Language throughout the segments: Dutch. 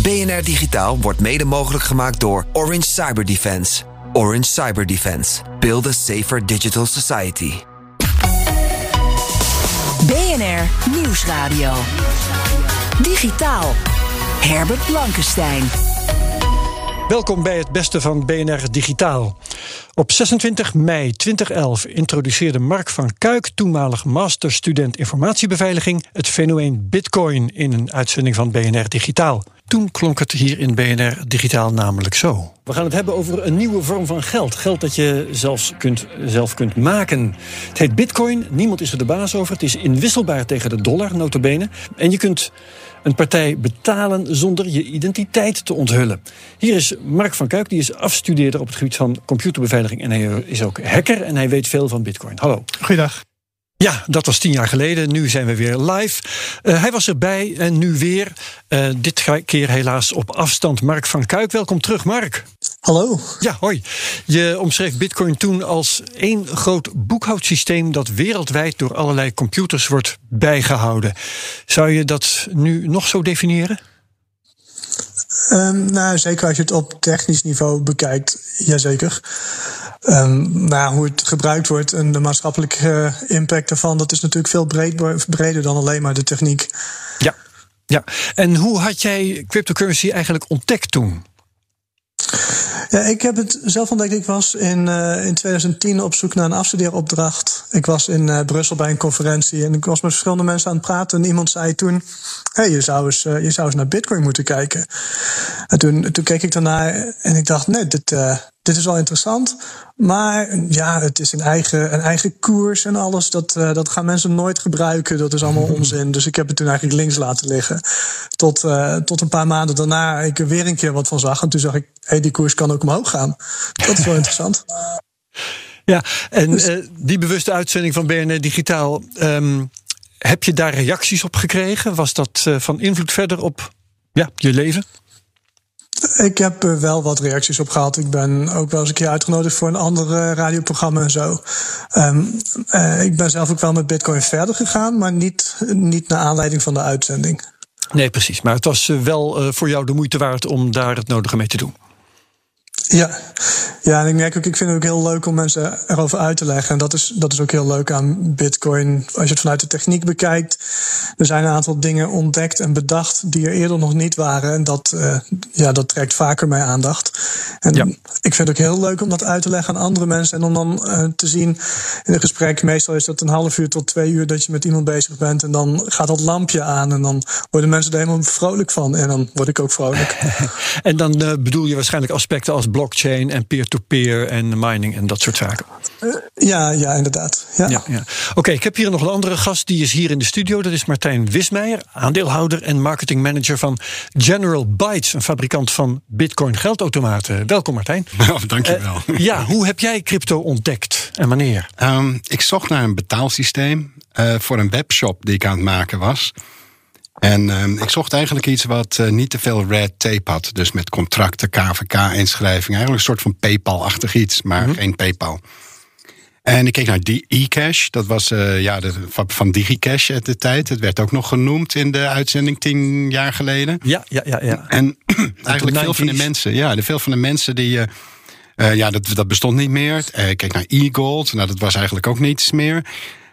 BNR Digitaal wordt mede mogelijk gemaakt door Orange Cyber Defense. Orange Cyber Defense. Build a safer digital society. BNR Nieuwsradio. Digitaal. Herbert Blankenstein. Welkom bij het beste van BNR Digitaal. Op 26 mei 2011 introduceerde Mark van Kuik, toenmalig masterstudent informatiebeveiliging, het fenomeen Bitcoin in een uitzending van BNR Digitaal. Toen klonk het hier in BNR Digitaal namelijk zo. We gaan het hebben over een nieuwe vorm van geld. Geld dat je zelfs kunt, zelf kunt maken. Het heet Bitcoin. Niemand is er de baas over. Het is inwisselbaar tegen de dollar, notabene. En je kunt een partij betalen zonder je identiteit te onthullen. Hier is Mark van Kuik, die is afstudeerder op het gebied van computerbeveiliging en hij is ook hacker en hij weet veel van Bitcoin. Hallo. Goeiedag. Ja, dat was tien jaar geleden. Nu zijn we weer live. Uh, hij was erbij en nu weer. Uh, dit keer helaas op afstand. Mark van Kuik, welkom terug, Mark. Hallo. Ja, hoi. Je omschreef Bitcoin toen als één groot boekhoudsysteem dat wereldwijd door allerlei computers wordt bijgehouden. Zou je dat nu nog zo definiëren? Um, nou, zeker als je het op technisch niveau bekijkt, jazeker. Um, nou, hoe het gebruikt wordt en de maatschappelijke impact daarvan, dat is natuurlijk veel breder dan alleen maar de techniek. Ja, ja. En hoe had jij cryptocurrency eigenlijk ontdekt toen? Ja, ik heb het zelf ontdekt. Ik was in, uh, in 2010 op zoek naar een afstudeeropdracht. Ik was in uh, Brussel bij een conferentie en ik was met verschillende mensen aan het praten. En iemand zei toen: hey, je, zou eens, uh, je zou eens naar Bitcoin moeten kijken. En toen, toen keek ik daarnaar en ik dacht: nee, dit, dit is wel interessant. Maar ja, het is een eigen, een eigen koers en alles. Dat, uh, dat gaan mensen nooit gebruiken. Dat is allemaal onzin. Dus ik heb het toen eigenlijk links laten liggen. Tot, uh, tot een paar maanden daarna ik er weer een keer wat van zag. En toen zag ik, hé, hey, die koers kan ook omhoog gaan. Dat is wel interessant. Ja, en dus, uh, die bewuste uitzending van BNR Digitaal. Um, heb je daar reacties op gekregen? Was dat van invloed verder op ja, je leven? Ik heb er wel wat reacties op gehad. Ik ben ook wel eens een keer uitgenodigd voor een ander radioprogramma en zo. Um, uh, ik ben zelf ook wel met Bitcoin verder gegaan, maar niet, niet naar aanleiding van de uitzending. Nee, precies. Maar het was uh, wel voor jou de moeite waard om daar het nodige mee te doen. Ja. Ja, en ik merk ook, ik vind het ook heel leuk om mensen erover uit te leggen. En dat is, dat is ook heel leuk aan Bitcoin. Als je het vanuit de techniek bekijkt, er zijn een aantal dingen ontdekt en bedacht die er eerder nog niet waren. En dat, uh, ja, dat trekt vaker mijn aandacht. En ja. ik vind het ook heel leuk om dat uit te leggen aan andere mensen. En om dan uh, te zien in een gesprek, meestal is dat een half uur tot twee uur dat je met iemand bezig bent. En dan gaat dat lampje aan en dan worden mensen er helemaal vrolijk van. En dan word ik ook vrolijk. en dan uh, bedoel je waarschijnlijk aspecten als blockchain en peer-to-peer en mining en dat soort zaken. Uh, ja, ja, inderdaad. Ja. ja, ja. Oké, okay, ik heb hier nog een andere gast, die is hier in de studio. Dat is Martijn Wismeijer, aandeelhouder en marketingmanager van General Bytes, een fabrikant van Bitcoin geldautomaten. Welkom Martijn. Oh, dankjewel. Uh, ja, hoe heb jij crypto ontdekt en wanneer? Um, ik zocht naar een betaalsysteem uh, voor een webshop die ik aan het maken was. En um, ik zocht eigenlijk iets wat uh, niet te veel red tape had. Dus met contracten, KVK-inschrijving. Eigenlijk een soort van PayPal-achtig iets, maar mm-hmm. geen PayPal. En ik keek naar e-cash. Dat was uh, ja, de, van DigiCash uit de tijd. Het werd ook nog genoemd in de uitzending tien jaar geleden. Ja, ja, ja. ja. En eigenlijk veel van de mensen, ja, de veel van de mensen die. Uh, uh, ja, dat, dat bestond niet meer. ik keek naar e-gold. Nou, dat was eigenlijk ook niets meer.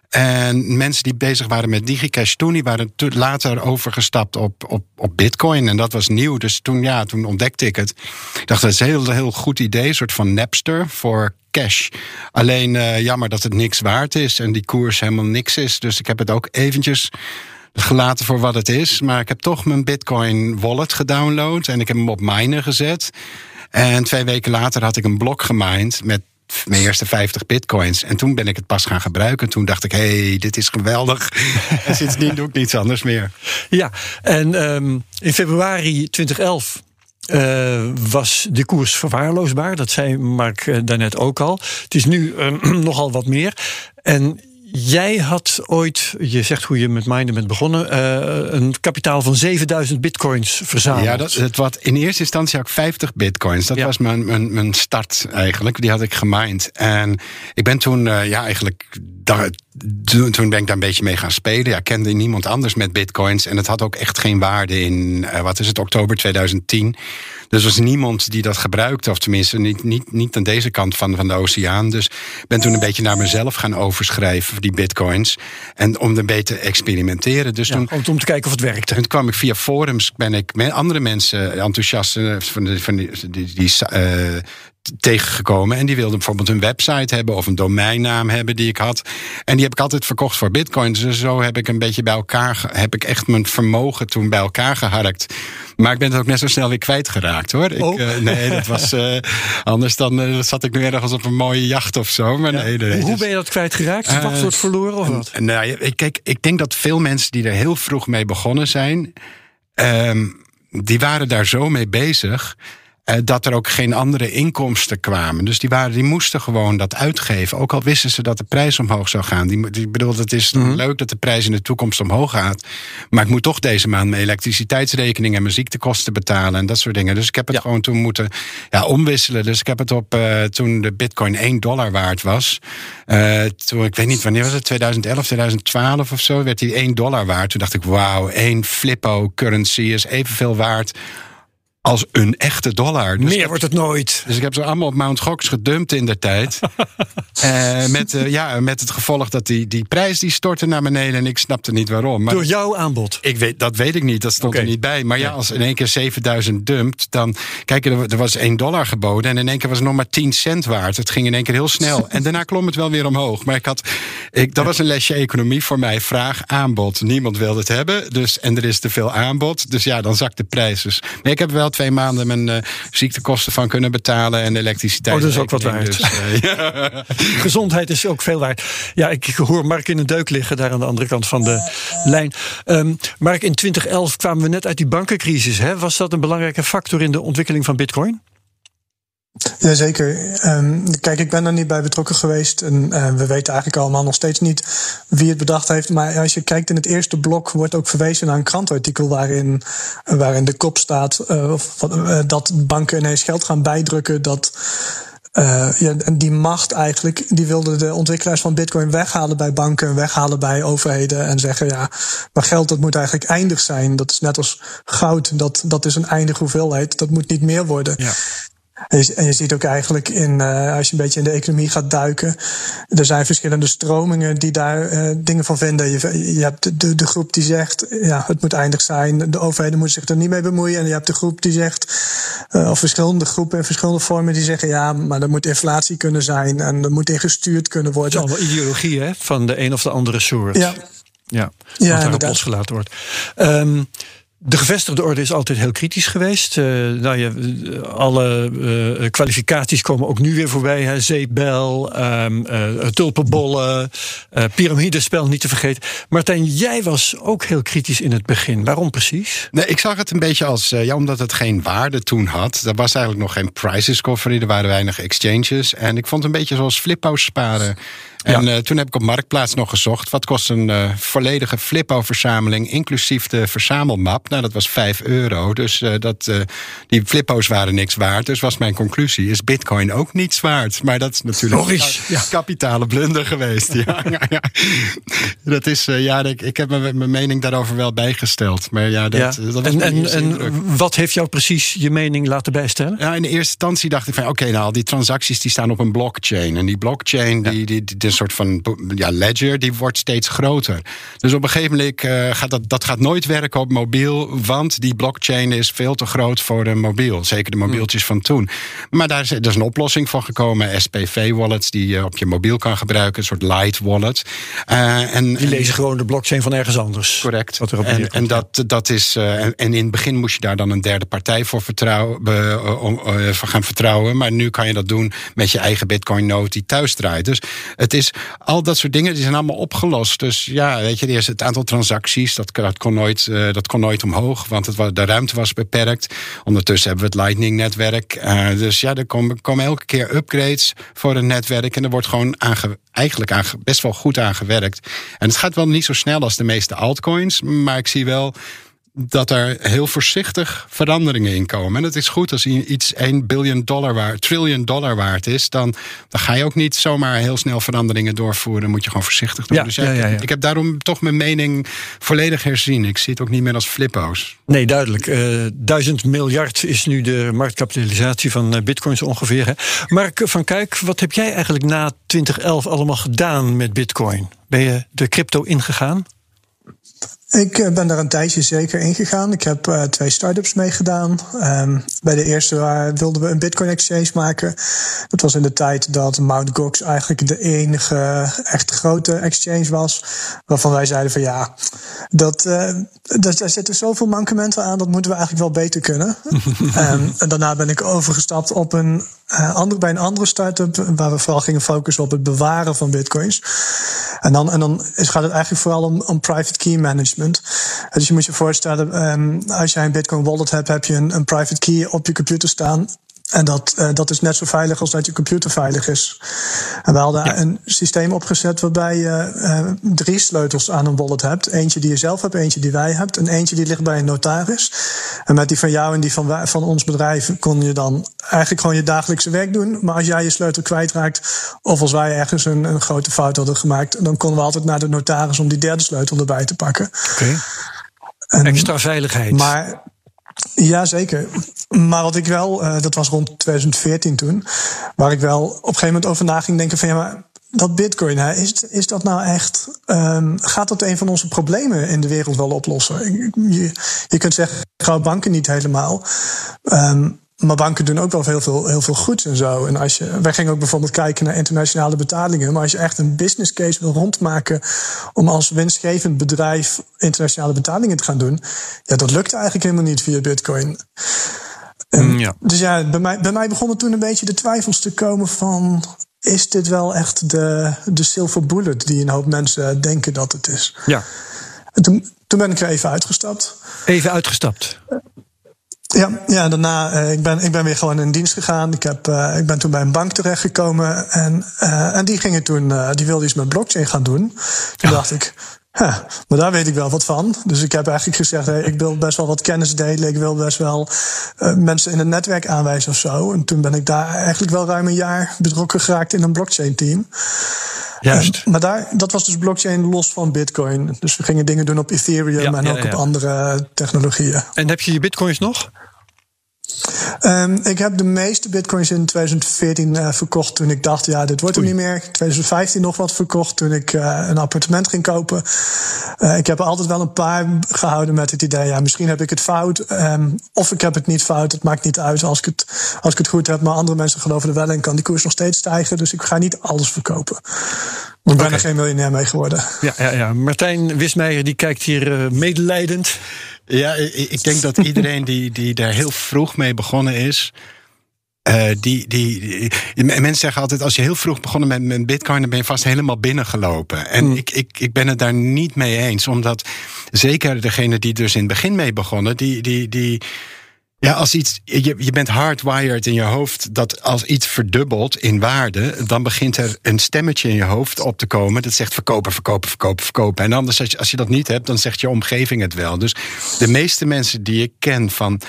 En mensen die bezig waren met DigiCash toen, die waren later overgestapt op, op, op Bitcoin. En dat was nieuw. Dus toen, ja, toen ontdekte ik het. Ik dacht, dat is een heel, heel goed idee. Een soort van Napster voor cash. Alleen uh, jammer dat het niks waard is en die koers helemaal niks is. Dus ik heb het ook eventjes gelaten voor wat het is. Maar ik heb toch mijn Bitcoin wallet gedownload en ik heb hem op miner gezet. En twee weken later had ik een blok gemined met mijn eerste 50 bitcoins. En toen ben ik het pas gaan gebruiken. Toen dacht ik, hé, hey, dit is geweldig. en sindsdien doe ik niets anders meer. Ja, en ehm, in februari 2011 uh, was de koers verwaarloosbaar. Dat zei Mark uh, daarnet ook al. Het is nu uh, nogal wat meer. En Jij had ooit, je zegt hoe je met Minen bent begonnen, uh, een kapitaal van 7000 bitcoins verzameld. Ja, dat, het wat, in eerste instantie had ik 50 bitcoins. Dat ja. was mijn, mijn, mijn start eigenlijk. Die had ik gemined. En ik ben toen, uh, ja, eigenlijk. Toen, toen ben ik daar een beetje mee gaan spelen. Ja, kende niemand anders met bitcoins. En het had ook echt geen waarde in, uh, wat is het, oktober 2010. Dus er was niemand die dat gebruikte, of tenminste niet, niet, niet aan deze kant van, van de oceaan. Dus ik ben toen een beetje naar mezelf gaan overschrijven, die bitcoins. En om een beetje te experimenteren. Dus ja, toen, om, om te kijken of het werkte. Toen kwam ik via forums, ben ik met andere mensen enthousiast van, de, van die, die, die uh, tegengekomen. En die wilden bijvoorbeeld een website hebben of een domeinnaam hebben die ik had. En die heb ik altijd verkocht voor bitcoins. Dus zo heb ik een beetje bij elkaar, heb ik echt mijn vermogen toen bij elkaar geharkt. Maar ik ben het ook net zo snel weer kwijtgeraakt hoor. Ik, oh. uh, nee, dat was uh, anders dan uh, zat ik nu ergens op een mooie jacht of zo. Maar ja. nee, nee, Hoe dus, ben je dat kwijtgeraakt? Wat soort verloren of wat? Nou, ik, kijk, ik denk dat veel mensen die er heel vroeg mee begonnen zijn, um, die waren daar zo mee bezig dat er ook geen andere inkomsten kwamen. Dus die, waren, die moesten gewoon dat uitgeven. Ook al wisten ze dat de prijs omhoog zou gaan. Die, die bedoel, het is mm -hmm. leuk dat de prijs in de toekomst omhoog gaat. Maar ik moet toch deze maand mijn elektriciteitsrekening en mijn ziektekosten betalen en dat soort dingen. Dus ik heb het ja. gewoon toen moeten ja, omwisselen. Dus ik heb het op uh, toen de bitcoin 1 dollar waard was. Uh, toen, ik weet niet wanneer was het, 2011, 2012 of zo, werd die 1 dollar waard. Toen dacht ik, wauw, één flippo currency is evenveel waard als een echte dollar. Dus Meer wordt het nooit. Dus ik heb ze allemaal op Mount Gox gedumpt in de tijd. uh, met, uh, ja, met het gevolg dat die, die prijs die stortte naar beneden en ik snapte niet waarom. Maar Door jouw aanbod? Ik weet, dat weet ik niet, dat stond okay. er niet bij. Maar ja, als in één keer 7000 dumpt, dan... Kijk, er, er was 1 dollar geboden en in één keer was het nog maar 10 cent waard. Het ging in één keer heel snel. En daarna klom het wel weer omhoog. Maar ik had, ik, dat was een lesje economie voor mij. Vraag, aanbod. Niemand wilde het hebben. Dus, en er is te veel aanbod. Dus ja, dan zakt de prijs. Dus, maar ik heb wel twee maanden mijn uh, ziektekosten van kunnen betalen en de elektriciteit. Oh, dat is ook wat waard. Dus, uh, ja. Gezondheid is ook veel waard. Ja, ik hoor Mark in een deuk liggen, daar aan de andere kant van de lijn. Um, Mark, in 2011 kwamen we net uit die bankencrisis. Hè? Was dat een belangrijke factor in de ontwikkeling van Bitcoin? Jazeker. Um, kijk, ik ben er niet bij betrokken geweest. En uh, we weten eigenlijk allemaal nog steeds niet wie het bedacht heeft. Maar als je kijkt in het eerste blok, wordt ook verwezen naar een krantartikel waarin, waarin de kop staat uh, uh, dat banken ineens geld gaan bijdrukken. Dat. En die macht eigenlijk, die wilden de ontwikkelaars van Bitcoin weghalen bij banken, weghalen bij overheden en zeggen: ja, maar geld dat moet eigenlijk eindig zijn. Dat is net als goud, dat, dat is een eindige hoeveelheid, dat moet niet meer worden. Ja. En je, en je, ziet ook eigenlijk in, uh, als je een beetje in de economie gaat duiken, er zijn verschillende stromingen die daar uh, dingen van vinden. Je, je hebt de, de, de, groep die zegt, ja, het moet eindig zijn, de overheden moeten zich er niet mee bemoeien. En je hebt de groep die zegt, uh, of verschillende groepen in verschillende vormen die zeggen, ja, maar er moet inflatie kunnen zijn en er moet in gestuurd kunnen worden. Het is allemaal ideologie, hè, van de een of de andere soort. Ja. Ja, ja wat daarop losgelaten wordt. Um, de gevestigde orde is altijd heel kritisch geweest. Uh, nou ja, alle uh, kwalificaties komen ook nu weer voorbij. Hè. Zeepbel, uh, tulpenbollen, piramidespel niet te vergeten. Martijn, jij was ook heel kritisch in het begin. Waarom precies? Nee, ik zag het een beetje als, ja, omdat het geen waarde toen had. Er was eigenlijk nog geen price discovery, er waren weinig exchanges. En ik vond het een beetje zoals flippo's sparen. En ja. uh, toen heb ik op Marktplaats nog gezocht. Wat kost een uh, volledige Flippo-verzameling, inclusief de verzamelmap? Nou, dat was 5 euro. Dus uh, dat, die Flippo's waren niks waard. Dus was mijn conclusie, is bitcoin ook niets waard? Maar dat is natuurlijk Logisch, een ja. kapitale blunder geweest. ja. Dat is, ja, ik, ik heb mijn mening daarover wel bijgesteld. Maar ja, dat, ja. dat was en, en, en wat heeft jou precies je mening laten bijstellen? Ja, in de eerste instantie dacht ik van, oké, okay, nou, die transacties die staan op een blockchain. En die blockchain, die, die, die een soort van ja, ledger, die wordt steeds groter. Dus op een gegeven moment uh, gaat dat, dat gaat nooit werken op mobiel, want die blockchain is veel te groot voor een mobiel. Zeker de mobieltjes van toen. Maar daar is, er is een oplossing voor gekomen. SPV-wallets die je op je mobiel kan gebruiken, een soort light wallet. Uh, en, die lezen gewoon de blockchain van ergens anders. Correct. Wat er en, en dat, dat is. Uh, en, in het begin moest je daar dan een derde partij voor, vertrouwen, voor gaan vertrouwen. Maar nu kan je dat doen met je eigen Bitcoin-note die thuis draait. Dus het is al dat soort dingen die zijn allemaal opgelost. Dus ja, weet je, eerst het aantal transacties, dat, kon, nooit, uh, dat kon nooit omhoog, want het, de ruimte was beperkt. Ondertussen hebben we het Lightning-netwerk. Uh, dus ja, er komen, komen elke keer upgrades voor een netwerk. En er wordt gewoon eigenlijk best wel goed aan gewerkt. En het gaat wel niet zo snel als de meeste altcoins, maar ik zie wel dat er heel voorzichtig veranderingen in komen. En het is goed als iets 1 biljoen dollar waard, trillion dollar waard is, dan, dan ga je ook niet zomaar heel snel veranderingen doorvoeren. Dan moet je gewoon voorzichtig doen. Ja, dus ja, ja, ja, ik heb daarom toch mijn mening volledig herzien. Ik zie het ook niet meer als flippo's. Nee, duidelijk. Uh, duizend miljard is nu de marktkapitalisatie van uh, bitcoins ongeveer. Hè? Mark van Kuik, wat heb jij eigenlijk na 2011 allemaal gedaan met bitcoin? Ben je de crypto ingegaan? Ik eh, ben daar een tijdje zeker ingegaan. Ik heb uh, twee start-ups meegedaan. Um, bij de eerste wilden we een Bitcoin exchange maken. Dat was in de tijd dat Mt. Gox eigenlijk de enige echt grote exchange was. Waarvan wij zeiden van ja, dat, uh, dat, daar zitten zoveel mankementen aan, dat moeten we eigenlijk wel beter kunnen. um, en daarna ben ik overgestapt op een andere, bij een andere start-up waar we vooral gingen focussen op het bewaren van bitcoins. En dan, en dan gaat het eigenlijk vooral om, om private key management. Dus je moet je voorstellen, um, als jij een bitcoin wallet hebt, heb je een, een private key op je computer staan. En dat, uh, dat is net zo veilig als dat je computer veilig is. En we hadden ja. een systeem opgezet waarbij je uh, drie sleutels aan een wallet hebt. Eentje die je zelf hebt, eentje die wij hebben en eentje die ligt bij een notaris. En met die van jou en die van, wij, van ons bedrijf kon je dan eigenlijk gewoon je dagelijkse werk doen. Maar als jij je sleutel kwijtraakt, of als wij ergens een, een grote fout hadden gemaakt, dan konden we altijd naar de notaris om die derde sleutel erbij te pakken. Oké. Okay. Extra veiligheid. Maar ja, zeker. Maar wat ik wel, uh, dat was rond 2014 toen, waar ik wel op een gegeven moment over na ging denken van ja, maar dat bitcoin, hè, is, is dat nou echt, um, gaat dat een van onze problemen in de wereld wel oplossen? Je, je kunt zeggen, gouden banken niet helemaal. Um, maar banken doen ook wel heel veel, heel veel goeds en zo. En als je, wij gingen ook bijvoorbeeld kijken naar internationale betalingen. Maar als je echt een business case wil rondmaken om als winstgevend bedrijf internationale betalingen te gaan doen, ja, dat lukte eigenlijk helemaal niet via Bitcoin. En, ja. Dus ja, bij mij, bij mij begonnen toen een beetje de twijfels te komen van. Is dit wel echt de, de silver bullet die een hoop mensen denken dat het is? Ja. En toen, toen ben ik er even uitgestapt. Even uitgestapt? Ja, ja daarna uh, ik ben ik ben weer gewoon in dienst gegaan. Ik, heb, uh, ik ben toen bij een bank terechtgekomen. En, uh, en die gingen toen, die wilden iets met blockchain gaan doen. Toen ja. dacht ik, huh, maar daar weet ik wel wat van. Dus ik heb eigenlijk gezegd, hey, ik wil best wel wat kennis delen. Ik wil best wel mensen in het netwerk aanwijzen of zo. En toen ben ik daar eigenlijk wel ruim een jaar betrokken geraakt in een blockchain team. Juist. Uh, maar daar, dat was dus blockchain los van Bitcoin. Dus we gingen dingen doen op Ethereum ja, en ja, ook ja. op andere technologieën. En heb je je Bitcoins nog? Um, ik heb de meeste bitcoins in 2014 uh, verkocht toen ik dacht, ja, dit wordt er niet meer. 2015 nog wat verkocht toen ik uh, een appartement ging kopen. Uh, ik heb altijd wel een paar gehouden met het idee, ja, misschien heb ik het fout. Um, of ik heb het niet fout, het maakt niet uit als ik het, als ik het goed heb. Maar andere mensen geloven er wel in, kan die koers nog steeds stijgen. Dus ik ga niet alles verkopen. Ik ben okay. er geen miljonair mee geworden. Ja, ja, ja. Martijn Wismeijer die kijkt hier medelijdend. Ja, ik denk dat iedereen die, die daar heel vroeg mee begonnen is. Uh, die, die, die, mensen zeggen altijd: als je heel vroeg begonnen met, met Bitcoin, dan ben je vast helemaal binnengelopen. En mm. ik, ik, ik ben het daar niet mee eens, omdat zeker degene die dus in het begin mee begonnen, die. die, die ja, als iets, je, je bent hardwired in je hoofd dat als iets verdubbelt in waarde, dan begint er een stemmetje in je hoofd op te komen dat zegt verkopen, verkopen, verkopen, verkopen. En anders, als je, als je dat niet hebt, dan zegt je omgeving het wel. Dus de meeste mensen die ik ken van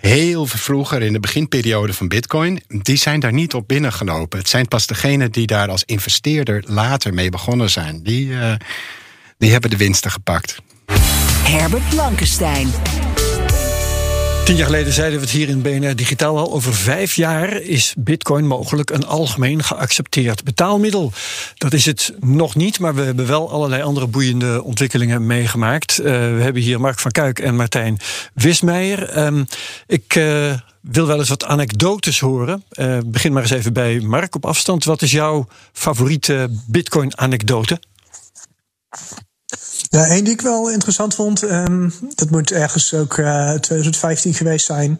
heel vroeger in de beginperiode van Bitcoin, die zijn daar niet op binnengelopen. Het zijn pas degenen die daar als investeerder later mee begonnen zijn. Die, uh, die hebben de winsten gepakt. Herbert Blankenstein. Tien jaar geleden zeiden we het hier in BNR Digitaal al. Over vijf jaar is Bitcoin mogelijk een algemeen geaccepteerd betaalmiddel. Dat is het nog niet, maar we hebben wel allerlei andere boeiende ontwikkelingen meegemaakt. Uh, we hebben hier Mark van Kuik en Martijn Wismeijer. Um, ik. Uh, wil wel eens wat anekdotes horen. Uh, begin maar eens even bij Mark op afstand. Wat is jouw favoriete Bitcoin-anekdote? Ja, één die ik wel interessant vond, um, dat moet ergens ook uh, eh, 2015 geweest zijn.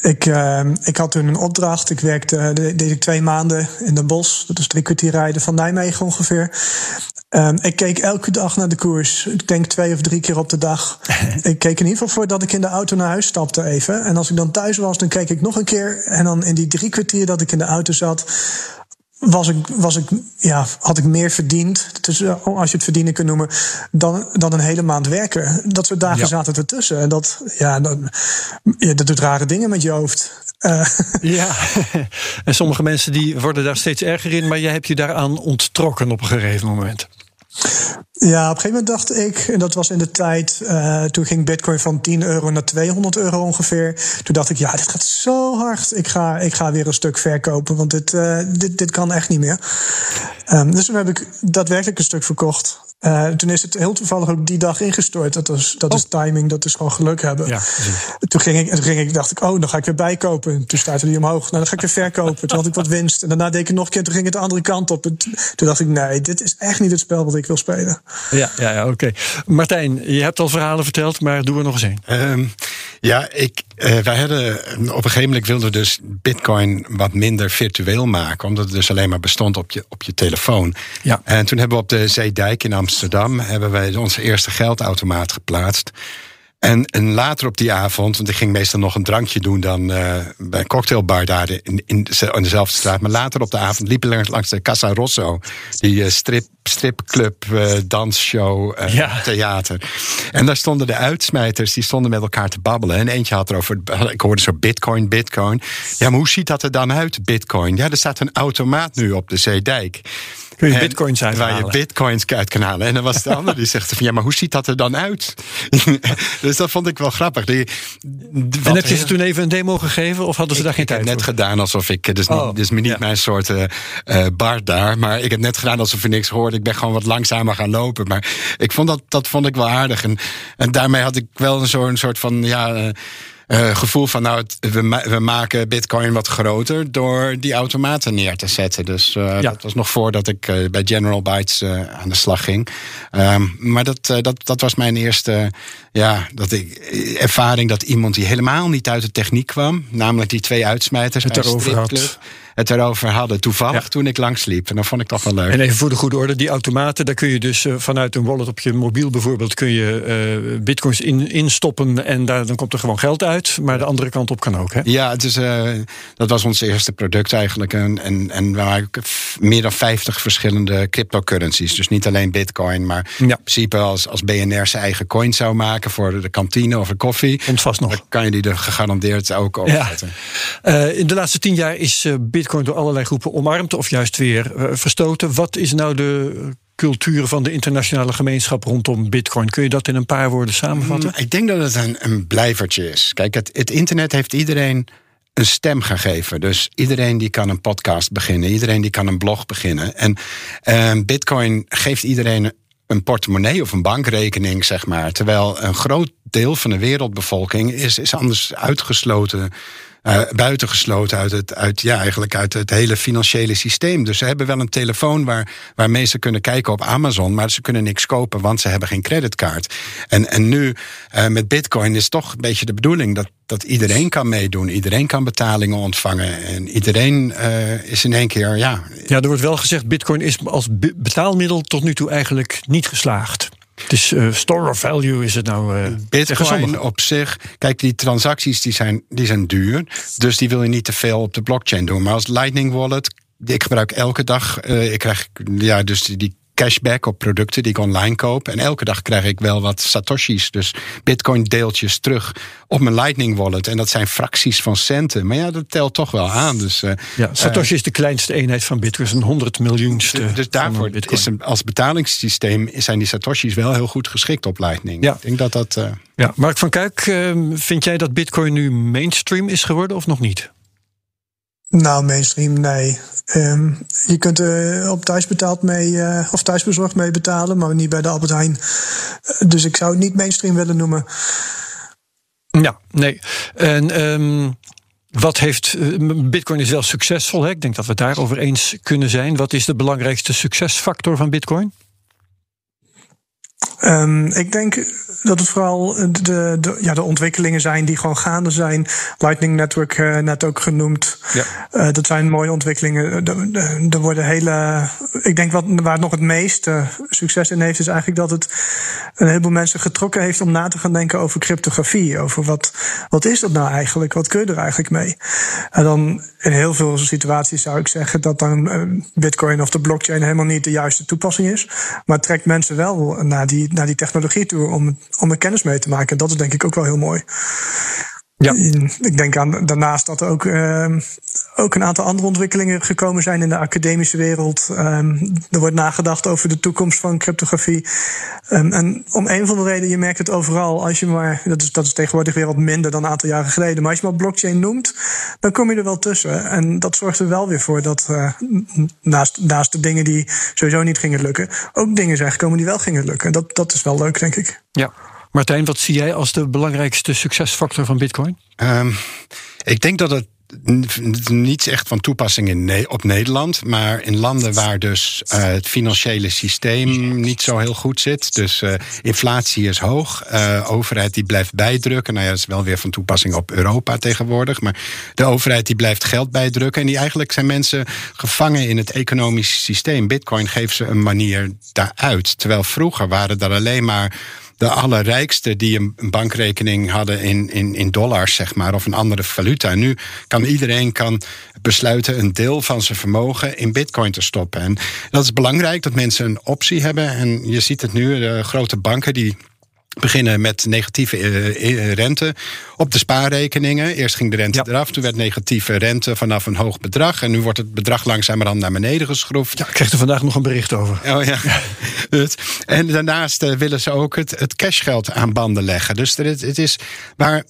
Ik, uh, ik had toen een opdracht. Ik werkte, uh, deed ik twee maanden in Den Bosch. Dat is drie kwartier rijden van Nijmegen ongeveer. Um, ik keek elke dag naar de koers. Ik denk twee of drie keer op de dag. ik keek in ieder geval voordat ik in de auto naar huis stapte even. En als ik dan thuis was, dan keek ik nog een keer. En dan in die drie kwartier dat ik in de auto zat, was ik, was ik, ja, had ik meer verdiend, dus, als je het verdienen kunt noemen, dan, dan een hele maand werken. Dat soort dagen zaten ertussen. En dat, ja, dat, ja, dat doet rare dingen met je hoofd. Uh. Ja, en sommige mensen die worden daar steeds erger in, maar jij hebt je daaraan onttrokken op een gegeven moment. Ja, op een gegeven moment dacht ik, en dat was in de tijd, uh, toen ging Bitcoin van 10 euro naar 200 euro ongeveer. Toen dacht ik, ja, dit gaat zo hard. Ik ga, ik ga weer een stuk verkopen, want dit, uh, dit, dit kan echt niet meer. Um, dus toen heb ik daadwerkelijk een stuk verkocht. Uh, toen is het heel toevallig ook die dag ingestort. Dat, is, dat is oh. timing, dat is gewoon geluk hebben. Ja, toen, ging ik, toen ging ik, dacht ik, oh, dan ga ik weer bijkopen. Toen startte die omhoog. Nou, dan ga ik weer verkopen. Toen had ik wat winst. En daarna deed ik nog een keer, toen ging het de andere kant op. En toen dacht ik, nee, dit is echt niet het spel wat ik wil spelen. Ja, ja, ja oké. Martijn, je hebt al verhalen verteld, maar doe er nog eens een. Um, ja, ik, uh, wij hadden op een gegeven moment wilden dus Bitcoin wat minder virtueel maken, omdat het dus alleen maar bestond op je, op je telefoon. Ja. En toen hebben we op de Zeedijk in Amsterdam hebben wij onze eerste geldautomaat geplaatst. En, en later op die avond, want ik ging meestal nog een drankje doen dan uh, bij een cocktailbar daar in, in, in, dezelfde straat. Maar later op de avond liepen we langs de Casa Rosso, die uh, strip, stripclub, uh, dansshow, ja. theater. En daar stonden de uitsmijters, die stonden met elkaar te babbelen. En eentje had erover, ik hoorde zo bitcoin, bitcoin. Ja, maar hoe ziet dat er dan uit, bitcoin? Ja, er staat een automaat nu op de Zeedijk. Kun je bitcoins uit Waar je bitcoins uit kan halen. En dan was de ander die zegt van ja, maar hoe ziet dat er dan uit? dus dat vond ik wel grappig. Die, en heb je ze toen even een demo gegeven of hadden ze daar geen tijd Ik heb net gedaan alsof ik, dus, oh, niet, dus niet mijn soort uh, bar daar, maar ik heb net gedaan alsof ik niks hoorde. Ik ben gewoon wat langzamer gaan lopen. Maar ik vond dat, dat vond ik wel aardig. En, en daarmee had ik wel een soort van ja. Uh, uh, gevoel van, nou, we, we, maken Bitcoin wat groter door die automaten neer te zetten. Dus uh, ja. dat was nog voordat ik uh, bij General Bytes aan de slag ging. Um, maar dat, dat, dat was mijn eerste ja, dat ik, ervaring dat iemand die helemaal niet uit de techniek kwam, namelijk die twee uitsmijters, het erover had het erover hadden. Toevallig toen ik langsliep. En dat vond ik toch wel leuk. En even voor de goede orde, die automaten, daar kun je dus uh, vanuit een wallet op je mobiel bijvoorbeeld, kun je uh, bitcoins in, instoppen en daar, dan komt er gewoon geld uit. Maar de andere kant op kan ook. Hè? Ja, het is, uh, dat was ons eerste product eigenlijk. En, en, en we waren meer dan 50 verschillende cryptocurrencies. Dus niet alleen bitcoin, maar ja. in principe als, als BNR zijn eigen coin zou maken voor de kantine of de koffie. Komt vast nog. Dan kan je die er gegarandeerd ook op zetten. Ja. in de laatste tien jaar is bitcoin bitcoin door allerlei groepen omarmd of juist weer uh, verstoten. Wat is nou de cultuur van de internationale gemeenschap rondom bitcoin? Kun je dat in een paar woorden samenvatten? Mm, ik denk dat het een, een blijvertje is. Kijk, het, internet heeft iedereen een stem gegeven. Dus iedereen die kan een podcast beginnen, iedereen die kan een blog beginnen. En uh, Bitcoin geeft iedereen een portemonnee of een bankrekening, zeg maar. Terwijl een groot deel van de wereldbevolking is, is anders uitgesloten uh, buitengesloten uit het, uit, ja, eigenlijk uit het hele financiële systeem. Dus ze hebben wel een telefoon waar, waarmee ze kunnen kijken op Amazon, maar ze kunnen niks kopen, want ze hebben geen creditcard. En, en nu uh, met Bitcoin is toch een beetje de bedoeling dat, dat iedereen kan meedoen, iedereen kan betalingen ontvangen en iedereen uh, is in één keer, ja. Ja, er wordt wel gezegd, Bitcoin is als betaalmiddel tot nu toe eigenlijk niet geslaagd. Het is uh, store of value is het nou. Uh, Bitcoin op zich. Kijk, die transacties die zijn, die zijn duur. Dus die wil je niet te veel op de blockchain doen. Maar als Lightning Wallet. Ik gebruik elke dag. Uh, ik krijg ja, dus die, die cashback op producten die ik online koop. En elke dag krijg ik wel wat satoshis, dus bitcoin deeltjes terug op mijn Lightning wallet. En dat zijn fracties van centen. Maar ja, dat telt toch wel aan. Dus, uh, ja, Satoshi is de kleinste eenheid van bitcoin, een 100 miljoenste. Dus, dus daarvoor is een, als betalingssysteem zijn die satoshis wel heel goed geschikt op Lightning. Ja. Ik denk dat dat. Uh... Ja, Mark van Kuik, uh, vind jij dat bitcoin nu mainstream is geworden of nog niet? Nou, mainstream, nee. Um, je kunt er op thuisbetaald mee, uh, of thuisbezorgd mee betalen, maar niet bij de Albert Heijn. dus ik zou het niet mainstream willen noemen. Ja, nee. En um, wat heeft. Bitcoin is wel succesvol. Hè? Ik denk dat we het daarover eens kunnen zijn. Wat is de belangrijkste succesfactor van Bitcoin? Um, ik denk dat het vooral de, de, ja, de ontwikkelingen zijn die gewoon gaande zijn. Lightning Network uh, net ook genoemd. Ja. Uh, dat zijn mooie ontwikkelingen. Er worden hele. Ik denk wat, waar het nog het meeste succes in heeft, is eigenlijk dat het een heleboel mensen getrokken heeft om na te gaan denken over cryptografie. Over wat, wat is dat nou eigenlijk? Wat kun je er eigenlijk mee? En dan in heel veel situaties zou ik zeggen dat dan Bitcoin of de blockchain helemaal niet de juiste toepassing is. Maar het trekt mensen wel naar die naar die technologie toe om, om er kennis mee te maken. En dat is denk ik ook wel heel mooi. Ja. Ik denk aan, daarnaast dat er ook, uh, ook een aantal andere ontwikkelingen gekomen zijn in de academische wereld. Um, er wordt nagedacht over de toekomst van cryptografie. Um, en om een van de redenen, je merkt het overal, als je maar, dat is, dat is tegenwoordig weer wat minder dan een aantal jaren geleden, maar als je maar blockchain noemt, dan kom je er wel tussen. En dat zorgt er wel weer voor dat uh, naast, naast de dingen die sowieso niet gingen lukken, ook dingen zijn gekomen die wel gingen lukken. Dat, dat is wel leuk, denk ik. Ja. Martijn, wat zie jij als de belangrijkste succesfactor van Bitcoin? Um, ik denk dat het niet echt van toepassing in, op Nederland, maar in landen waar dus uh, het financiële systeem niet zo heel goed zit. Dus uh, inflatie is hoog, uh, overheid die blijft bijdrukken. Nou ja, dat is wel weer van toepassing op Europa tegenwoordig. Maar de overheid die blijft geld bijdrukken. En die eigenlijk zijn mensen gevangen in het economische systeem. Bitcoin geeft ze een manier daaruit. Terwijl vroeger waren er alleen maar de allerrijkste die een, bankrekening hadden in, in, in dollars, zeg maar, of een andere valuta. Nu kan iedereen kan besluiten een deel van zijn vermogen in bitcoin te stoppen. En dat is belangrijk dat mensen een optie hebben. En je ziet het nu, de grote banken die beginnen met negatieve uh, rente op de spaarrekeningen. Eerst ging de rente eraf, toen werd negatieve rente vanaf een hoog bedrag. En nu wordt het bedrag langzamerhand naar beneden geschroefd. Ja, ik kreeg er vandaag nog een bericht over. Oh ja. en daarnaast uh, willen ze ook het, het cashgeld aan banden leggen. Dus het, het is, maar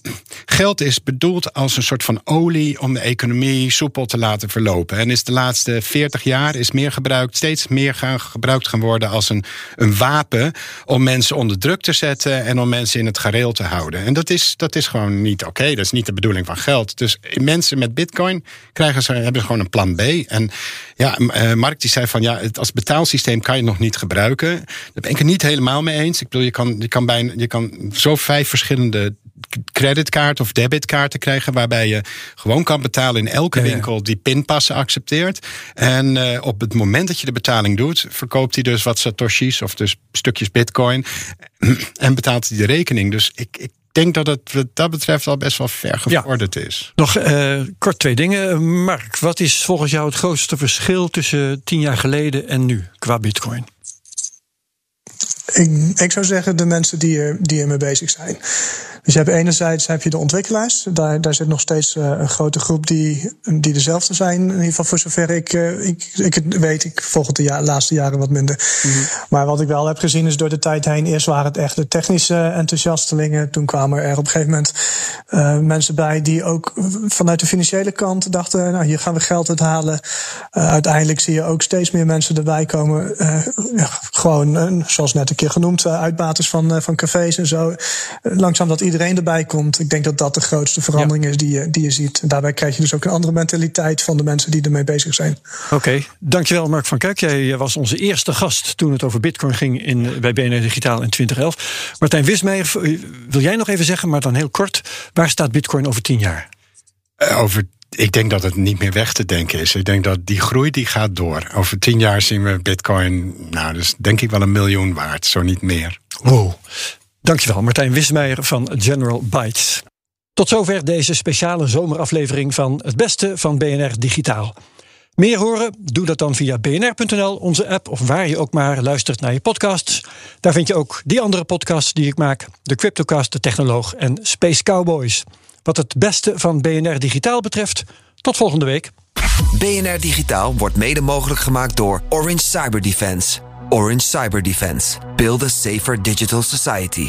geld is bedoeld als een soort van olie om de economie soepel te laten verlopen. En is de laatste 40 jaar is meer gebruikt, steeds meer gaan, gebruikt gaan worden als een, een wapen om mensen onder druk te zetten en om mensen in het gareel te houden. En dat is, dat is gewoon niet oké. Dat is niet de bedoeling van geld. Dus mensen met bitcoin krijgen ze, hebben gewoon een plan B. En ja, uh, Mark die zei van ja, het als betaalsysteem kan je nog niet gebruiken. Daar ben ik het niet helemaal mee eens. Ik bedoel, je kan, je kan, bijna, je kan zo vijf verschillende creditkaart of debitkaarten krijgen. Waarbij je gewoon kan betalen in elke winkel die pinpassen accepteert. En uh, op het moment dat je de betaling doet, verkoopt hij dus wat satoshis of dus stukjes bitcoin. En betaalt hij de rekening. Dus ik, ik denk dat het wat dat betreft al best wel ver gevorderd is. Nog uh, kort twee dingen. Mark, wat is volgens jou het grootste verschil tussen tien jaar geleden en nu qua bitcoin? Ik, ik zou zeggen de mensen die er, die ermee bezig zijn. Dus je hebt enerzijds heb je de ontwikkelaars. Daar, daar zit nog steeds uh, een grote groep die, die dezelfde zijn. In ieder geval voor zover ik, uh, ik, ik het weet. Ik volg het de ja, laatste jaren wat minder. Mm -hmm. Maar wat ik wel heb gezien is door de tijd heen. Eerst waren het echt de technische enthousiastelingen. Toen kwamen er op een gegeven moment uh, mensen bij die ook vanuit de financiële kant dachten: nou, hier gaan we geld uithalen. uiteindelijk zie je ook steeds meer mensen erbij komen. Gewoon, zoals net een keer genoemd, uitbaters van, van cafés en zo. langzaam dat iedereen erbij komt. Ik denk dat dat de grootste verandering ja. is die je, die je ziet. En daarbij krijg je dus ook een andere mentaliteit van de mensen die ermee bezig zijn. Oké, okay. dankjewel Mark van Kuik. Jij was onze eerste gast toen het over bitcoin ging in, bij BNR Digitaal in 2011. Martijn Wismeijer, wil jij nog even zeggen, maar dan heel kort. Waar staat bitcoin over tien jaar? Uh, over ik denk dat het niet meer weg te denken is. Ik denk dat die groei die gaat door. Over tien jaar zien we bitcoin, nou, dus denk ik wel een miljoen waard, zo niet meer. Wow. Dankjewel, Martijn Wismeijer van General Bytes. Tot zover deze speciale zomeraflevering van Het Beste van BNR Digitaal. Meer horen? Doe dat dan via bnr.nl, onze app of waar je ook maar luistert naar je podcasts. Daar vind je ook die andere podcasts die ik maak: de Cryptocast, de Technoloog en Space Cowboys. Wat het beste van BNR Digitaal betreft, tot volgende week. BNR Digitaal wordt mede mogelijk gemaakt door Orange Cyber Defense. Orange Cyber Defense. Build a safer digital society.